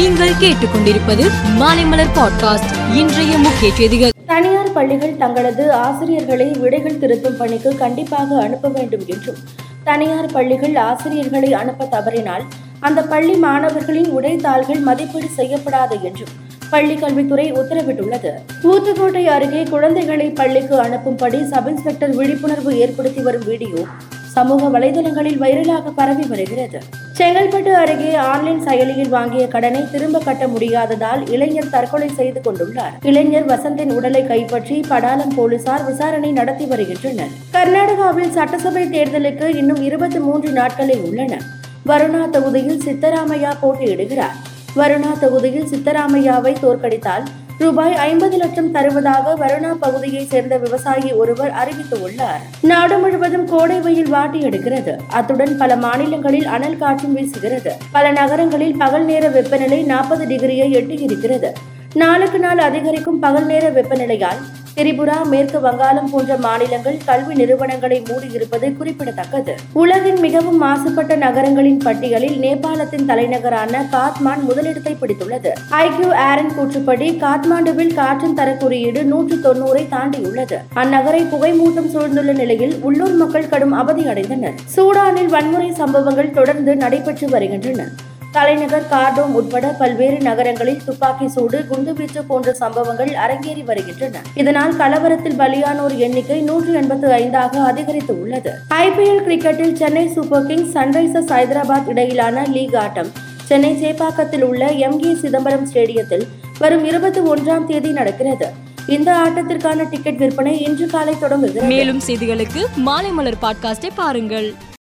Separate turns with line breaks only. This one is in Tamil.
நீங்கள் கேட்டுக்கொண்டிருப்பது மாலைமலர் பாட்காஸ்ட். இன்றைய முக்கிய செய்திகள்.
தனியார் பள்ளிகள் தங்களது ஆசிரியர்களை விடைகள் திருத்தும் பணிக்கு கண்டிப்பாக அனுப்ப வேண்டும் என்றும் தனியார் பள்ளிகள் ஆசிரியர்களை அனுப்ப தவறினால் அந்த பள்ளி மாணவர்களின் உடைத்தாள்கள் மதிப்பீடு செய்யப்படாது என்றும் பள்ளி கல்வித்துறை உத்தரவிட்டுள்ளது. ஊத்துக்கோட்டை அருகே குழந்தைகளை பள்ளிக்கு அனுப்பும்படி சப் இன்ஸ்பெக்டர் விழிப்புணர்வு ஏற்படுத்தி வரும் வீடியோ சமூக வலைதளங்களில் வைரலாக பரவி வருகிறது. செங்கல்பட்டு அருகே ஆன்லைன் செயலியில் வாங்கிய கடனை திரும்ப கட்ட முடியாததால் இளைஞர் தற்கொலை செய்து கொண்டுள்ளார். இளைஞர் வசந்தின் உடலை கைப்பற்றி படாலம் போலீசார் விசாரணை நடத்தி வருகின்றனர். கர்நாடகாவில் சட்டசபை தேர்தலுக்கு இன்னும் இருபத்தி மூன்று நாட்களே உள்ளன. வருணா தொகுதியில் சித்தராமையா போட்டியிடுகிறார். வருணா தொகுதியில் சித்தராமையாவை தோற்கடித்தால் ரூபாய் ஐம்பது லட்சம் தருவதாக வருணா பகுதியை சேர்ந்த விவசாயி ஒருவர் அறிவித்துள்ளார். நாடு முழுவதும் கோடை வெயில் வாட்டி எடுக்கிறது. அத்துடன் பல மாநிலங்களில் அனல் காற்றும் வீசுகிறது. பல நகரங்களில் பகல் நேர வெப்பநிலை நாற்பது டிகிரியை எட்டியிருக்கிறது. நாளுக்கு நாள் அதிகரிக்கும் பகல் நேர வெப்பநிலையால் திரிபுரா மேற்கு வங்காளம் போன்ற மாநிலங்கள் கல்வி நிறுவனங்களை மூடியிருப்பது குறிப்பிடத்தக்கது. உலகின் மிகவும் மாசுபட்ட நகரங்களின் பட்டியலில் நேபாளத்தின் தலைநகரான காத்மாண்ட் முதலிடத்தை பிடித்துள்ளது. ஐக்கியூ ஏரன் கூற்றுப்படி காத்மாண்டுவில் காற்றின் தர குறியீடு நூற்று தொண்ணூறை தாண்டியுள்ளது. அந்நகரை புகைமூட்டம் சூழ்ந்துள்ள நிலையில் உள்ளூர் மக்கள் கடும் அவதியடைந்தனர் சூடானில் வன்முறை சம்பவங்கள் தொடர்ந்து நடைபெற்று வருகின்றன. தலைநகர் கார்டோம் உட்பட பல்வேறு நகரங்களில் துப்பாக்கி சூடு குண்டுவீச்சு போன்ற சம்பவங்கள் அரங்கேறி வருகின்றன. இதனால் கலவரத்தில் பலியானோர் எண்ணிக்கை நூற்று எண்பத்து ஐந்தாக அதிகரித்து உள்ளது. ஐபிஎல் கிரிக்கெட்டில் Chennai Super Kings Sunrisers Hyderabad இடையிலான லீக் ஆட்டம். சென்னை சேப்பாக்கத்தில் உள்ள எம் ஏ சிதம்பரம் ஸ்டேடியத்தில் வரும் இருபத்தி ஒன்றாம் தேதி நடக்கிறது. இந்த ஆட்டத்திற்கான டிக்கெட் விற்பனை இன்று காலை தொடங்குகிறது.
மேலும் செய்திகளுக்கு மாலைமலர் பாட்காஸ்டை பாருங்கள்.